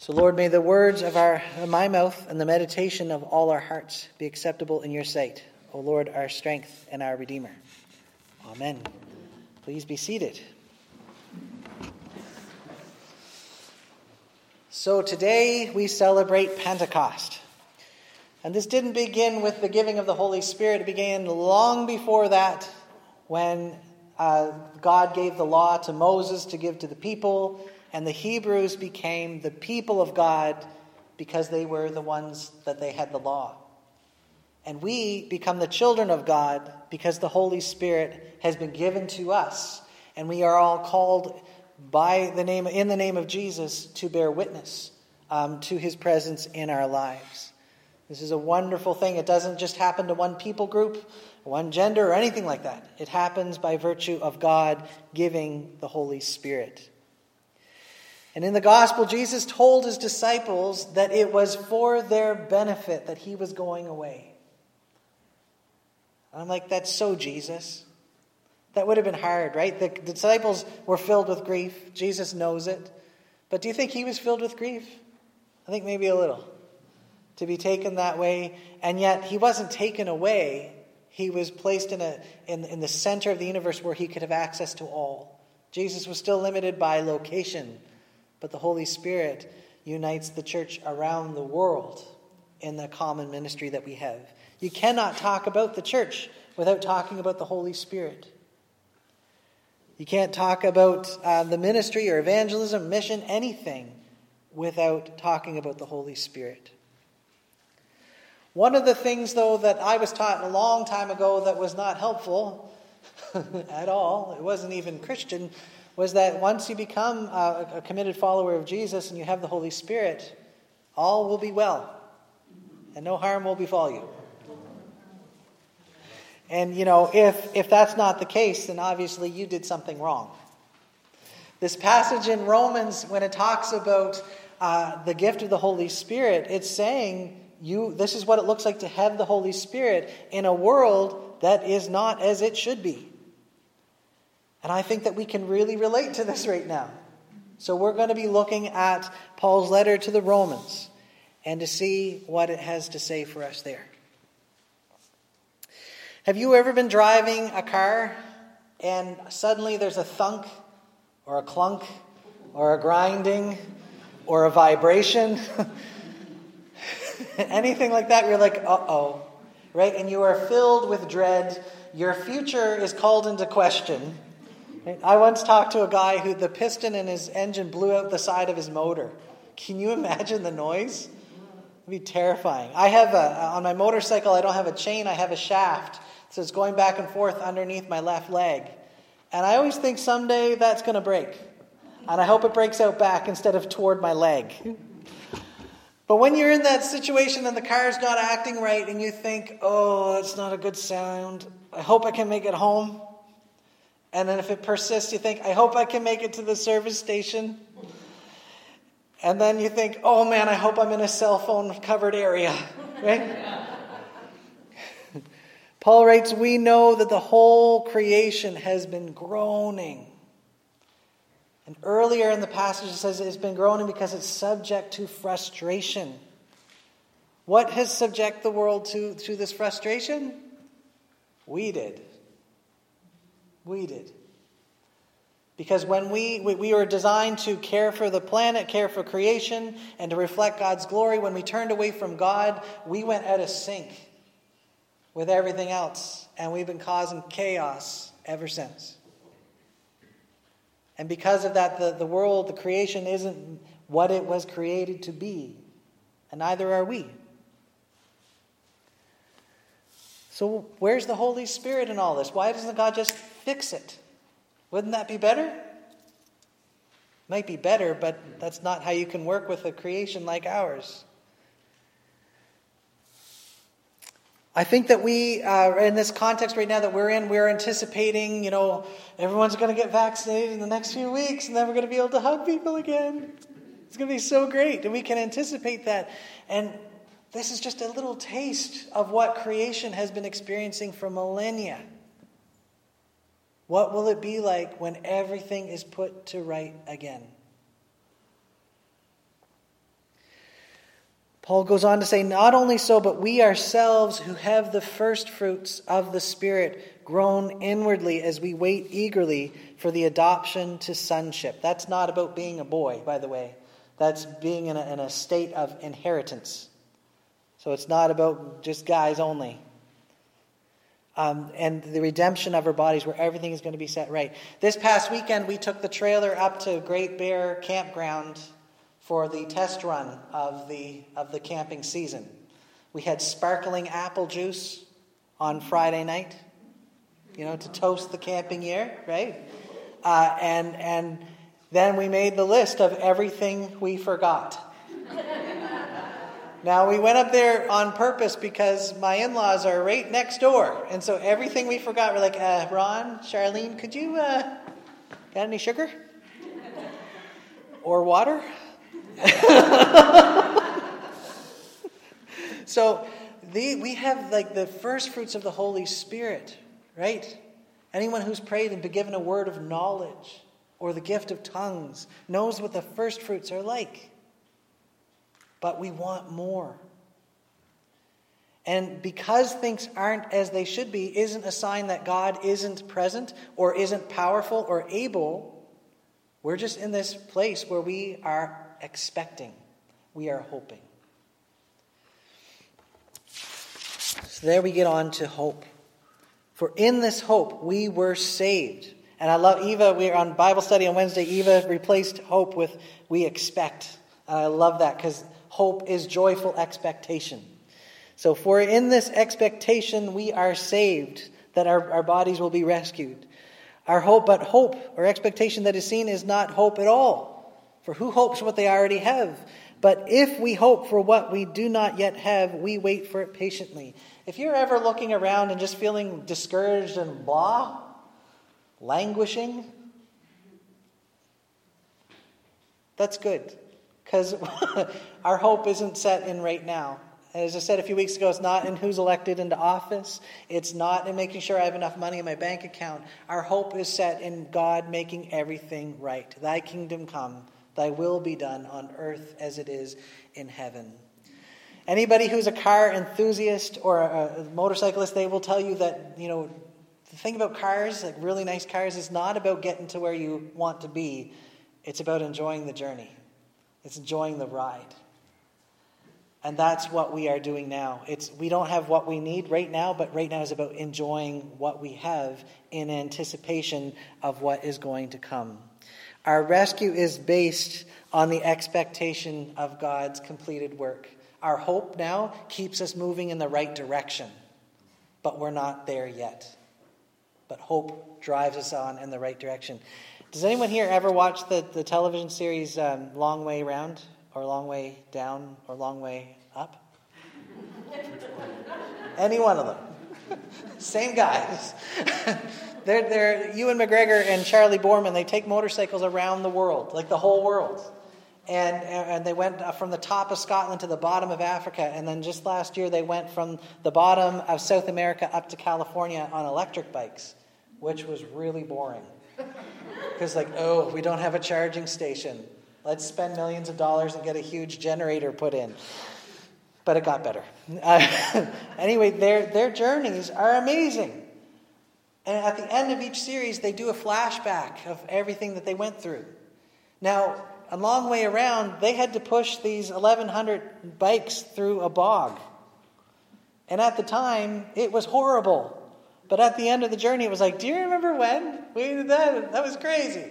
So, Lord, may the words of our, my mouth and the meditation of all our hearts be acceptable in your sight, O Lord, our strength and our Redeemer. Amen. Please be seated. So, today we celebrate Pentecost. And this didn't begin with the giving of the Holy Spirit, it began long before that when uh, God gave the law to Moses to give to the people and the Hebrews became the people of God because they were the ones that they had the law. And we become the children of God because the Holy Spirit has been given to us. And we are all called by the name, in the name of Jesus to bear witness um, to his presence in our lives. This is a wonderful thing. It doesn't just happen to one people group, one gender, or anything like that. It happens by virtue of God giving the Holy Spirit. And in the gospel, Jesus told his disciples that it was for their benefit that he was going away. I'm like, that's so Jesus. That would have been hard, right? The disciples were filled with grief. Jesus knows it. But do you think he was filled with grief? I think maybe a little. To be taken that way. And yet, he wasn't taken away. He was placed in, a, in, in the center of the universe where he could have access to all. Jesus was still limited by location but the Holy Spirit unites the church around the world in the common ministry that we have. You cannot talk about the church without talking about the Holy Spirit. You can't talk about uh, the ministry or evangelism, mission, anything without talking about the Holy Spirit. One of the things, though, that I was taught a long time ago that was not helpful at all, it wasn't even Christian, was that once you become a, committed follower of Jesus and you have the Holy Spirit, all will be well and no harm will befall you. And you know, if if that's not the case, then obviously you did something wrong. This passage in Romans, when it talks about uh, the gift of the Holy Spirit, it's saying you. This is what it looks like to have the Holy Spirit in a world that is not as it should be. And I think that we can really relate to this right now. So we're going to be looking at Paul's letter to the Romans and to see what it has to say for us there. Have you ever been driving a car and suddenly there's a thunk or a clunk or a grinding or a vibration? Anything like that, you're like, uh oh, right? And you are filled with dread. Your future is called into question I once talked to a guy who the piston in his engine blew out the side of his motor. Can you imagine the noise? It'd be terrifying. I have a, uh, on my motorcycle, I don't have a chain, I have a shaft. So it's going back and forth underneath my left leg. And I always think someday that's going to break. And I hope it breaks out back instead of toward my leg. But when you're in that situation and the car's not acting right and you think, oh, that's not a good sound, I hope I can make it home. And then if it persists, you think, I hope I can make it to the service station. And then you think, oh man, I hope I'm in a cell phone covered area. Right? Paul writes, We know that the whole creation has been groaning. And earlier in the passage, it says it's been groaning because it's subject to frustration. What has subject the world to, to this frustration? We did. We did. Because when we, we, we were designed to care for the planet, care for creation, and to reflect God's glory, when we turned away from God, we went out of sync with everything else. And we've been causing chaos ever since. And because of that, the, the world, the creation, isn't what it was created to be. And neither are we. So, where's the Holy Spirit in all this? Why doesn't God just fix it? Wouldn't that be better? Might be better, but that's not how you can work with a creation like ours. I think that we, uh, in this context right now that we're in, we're anticipating, you know, everyone's going to get vaccinated in the next few weeks, and then we're going to be able to hug people again. It's going to be so great, and we can anticipate that. And this is just a little taste of what creation has been experiencing for millennia. What will it be like when everything is put to right again? Paul goes on to say, Not only so, but we ourselves who have the first fruits of the Spirit groan inwardly as we wait eagerly for the adoption to sonship. That's not about being a boy, by the way. That's being in a, in a state of inheritance. So it's not about just guys only. Um, and the redemption of our bodies, where everything is going to be set right. This past weekend, we took the trailer up to Great Bear Campground for the test run of the, of the camping season. We had sparkling apple juice on Friday night, you know, to toast the camping year, right? Uh, and, and then we made the list of everything we forgot. Now, we went up there on purpose because my in laws are right next door. And so everything we forgot, we're like, uh, Ron, Charlene, could you, uh, got any sugar? or water? so the, we have like the first fruits of the Holy Spirit, right? Anyone who's prayed and been given a word of knowledge or the gift of tongues knows what the first fruits are like. But we want more. And because things aren't as they should be, isn't a sign that God isn't present or isn't powerful or able. We're just in this place where we are expecting, we are hoping. So there we get on to hope. For in this hope we were saved. And I love Eva, we are on Bible study on Wednesday. Eva replaced hope with we expect. And I love that because hope is joyful expectation. So, for in this expectation we are saved, that our, our bodies will be rescued. Our hope, but hope or expectation that is seen is not hope at all. For who hopes what they already have? But if we hope for what we do not yet have, we wait for it patiently. If you're ever looking around and just feeling discouraged and blah, languishing, that's good. Because our hope isn't set in right now. As I said a few weeks ago, it's not in who's elected into office. It's not in making sure I have enough money in my bank account. Our hope is set in God making everything right. Thy kingdom come Thy will be done on earth as it is in heaven. Anybody who's a car enthusiast or a motorcyclist, they will tell you that, you know, the thing about cars, like really nice cars, is not about getting to where you want to be. It's about enjoying the journey. It's enjoying the ride. And that's what we are doing now. It's we don't have what we need right now, but right now is about enjoying what we have in anticipation of what is going to come. Our rescue is based on the expectation of God's completed work. Our hope now keeps us moving in the right direction, but we're not there yet. But hope drives us on in the right direction. Does anyone here ever watch the, the television series um, Long Way Round, or Long Way Down, or Long Way Up? Any one of them. Same guys. They're, they're, Ewan McGregor and Charlie Boorman. they take motorcycles around the world, like the whole world. And, and they went from the top of Scotland to the bottom of Africa. And then just last year, they went from the bottom of South America up to California on electric bikes, which was really boring. Because, like, oh, we don't have a charging station. Let's spend millions of dollars and get a huge generator put in. But it got better. Uh, anyway, their, their journeys are amazing. And at the end of each series, they do a flashback of everything that they went through. Now, a long way around, they had to push these 1,100 bikes through a bog. And at the time, it was horrible. But at the end of the journey, it was like, do you remember when we did that? That was crazy.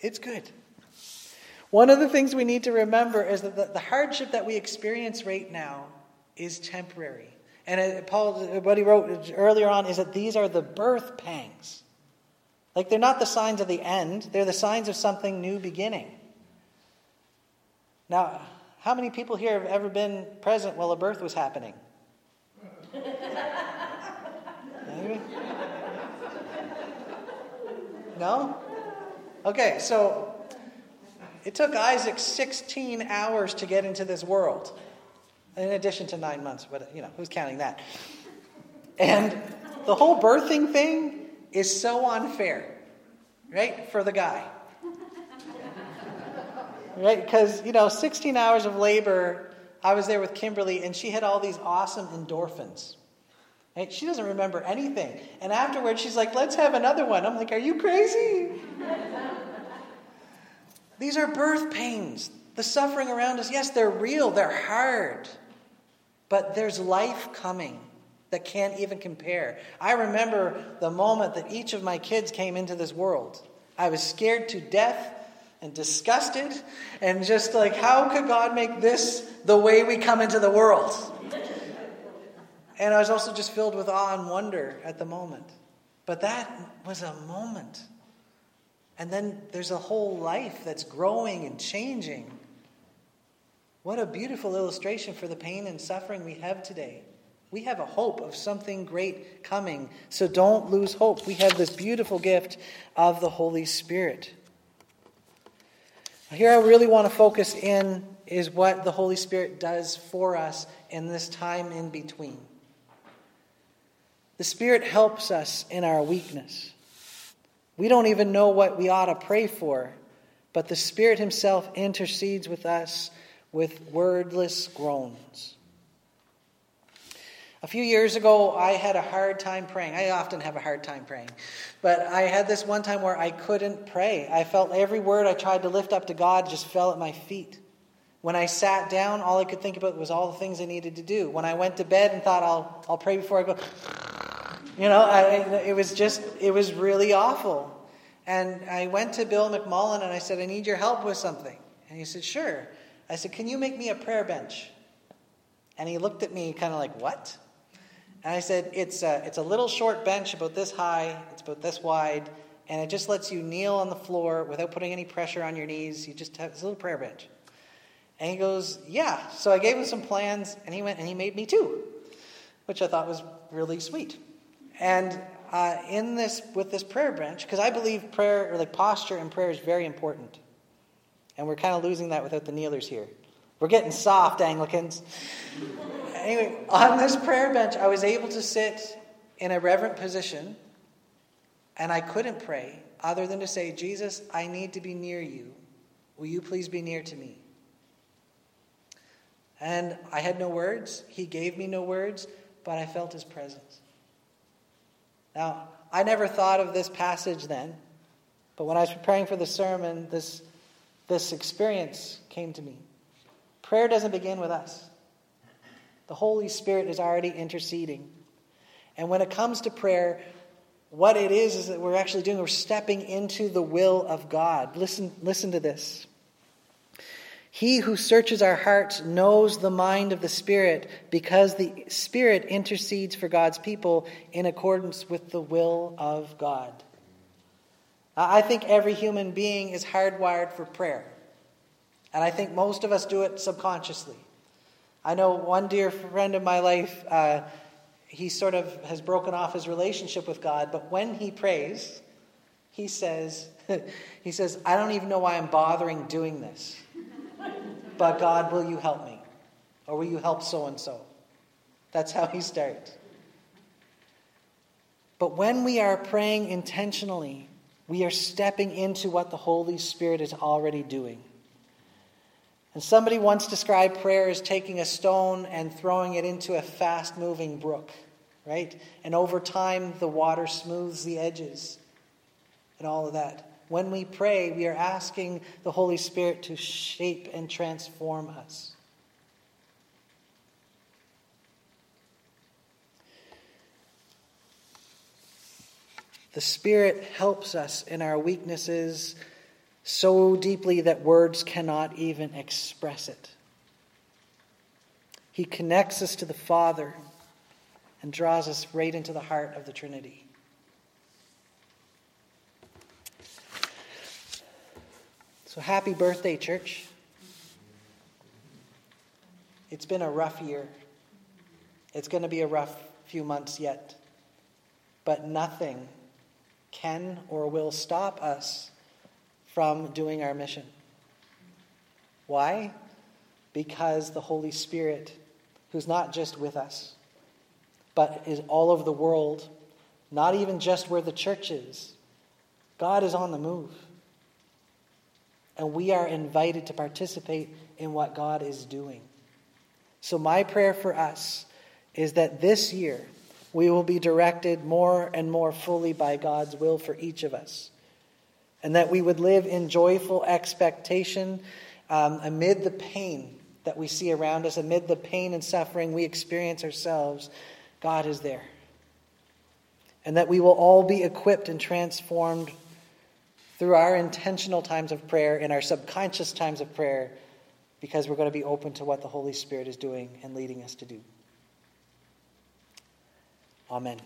It's good. One of the things we need to remember is that the hardship that we experience right now is temporary. And uh, Paul, what he wrote earlier on is that these are the birth pangs. Like they're not the signs of the end, they're the signs of something new beginning. Now, how many people here have ever been present while a birth was happening? No? Okay, so it took Isaac 16 hours to get into this world in addition to nine months, but you know, who's counting that? And the whole birthing thing is so unfair, right, for the guy. right? Because, you know, 16 hours of labor, I was there with Kimberly, and she had all these awesome endorphins. She doesn't remember anything. And afterwards, she's like, let's have another one. I'm like, are you crazy? These are birth pains. The suffering around us, yes, they're real, they're hard. But there's life coming that can't even compare. I remember the moment that each of my kids came into this world. I was scared to death and disgusted and just like, how could God make this the way we come into the world? And I was also just filled with awe and wonder at the moment. But that was a moment. And then there's a whole life that's growing and changing. What a beautiful illustration for the pain and suffering we have today. We have a hope of something great coming. So don't lose hope. We have this beautiful gift of the Holy Spirit. Here, I really want to focus in is what the Holy Spirit does for us in this time in between. The Spirit helps us in our weakness. We don't even know what we ought to pray for, but the Spirit Himself intercedes with us with wordless groans. A few years ago, I had a hard time praying. I often have a hard time praying. But I had this one time where I couldn't pray. I felt every word I tried to lift up to God just fell at my feet. When I sat down, all I could think about was all the things I needed to do. When I went to bed and thought, I'll, I'll pray before I go, you know, I, it was just, it was really awful. And I went to Bill McMullen and I said, I need your help with something. And he said, Sure. I said, Can you make me a prayer bench? And he looked at me kind of like, What? And I said, it's a, it's a little short bench about this high, it's about this wide, and it just lets you kneel on the floor without putting any pressure on your knees. You just have this little prayer bench. And he goes, Yeah. So I gave him some plans, and he went and he made me two, which I thought was really sweet. And uh, in this, with this prayer bench, because I believe prayer, or like posture and prayer is very important. And we're kind of losing that without the kneelers here. We're getting soft, Anglicans anyway, on this prayer bench, I was able to sit in a reverent position, and I couldn't pray other than to say, Jesus, I need to be near you. Will you please be near to me? And I had no words. He gave me no words, but I felt his presence. Now, I never thought of this passage then, but when I was preparing for the sermon, this, this experience came to me. Prayer doesn't begin with us. The Holy Spirit is already interceding. And when it comes to prayer, what it is is that we're actually doing, we're stepping into the will of God. Listen, listen to this. He who searches our hearts knows the mind of the Spirit because the Spirit intercedes for God's people in accordance with the will of God. I think every human being is hardwired for prayer. And I think most of us do it subconsciously. I know one dear friend of my life, uh, he sort of has broken off his relationship with God, but when he prays, he says, he says, I don't even know why I'm bothering doing this. But God, will you help me? Or will you help so and so? That's how he starts. But when we are praying intentionally, we are stepping into what the Holy Spirit is already doing. And somebody once described prayer as taking a stone and throwing it into a fast moving brook, right? And over time, the water smooths the edges and all of that. When we pray, we are asking the Holy Spirit to shape and transform us. The Spirit helps us in our weaknesses so deeply that words cannot even express it. He connects us to the Father and draws us right into the heart of the Trinity. So, happy birthday, church. It's been a rough year. It's going to be a rough few months yet. But nothing can or will stop us from doing our mission. Why? Because the Holy Spirit, who's not just with us, but is all over the world, not even just where the church is, God is on the move. And we are invited to participate in what God is doing. So, my prayer for us is that this year we will be directed more and more fully by God's will for each of us. And that we would live in joyful expectation um, amid the pain that we see around us, amid the pain and suffering we experience ourselves. God is there. And that we will all be equipped and transformed through our intentional times of prayer and our subconscious times of prayer because we're going to be open to what the Holy Spirit is doing and leading us to do. Amen.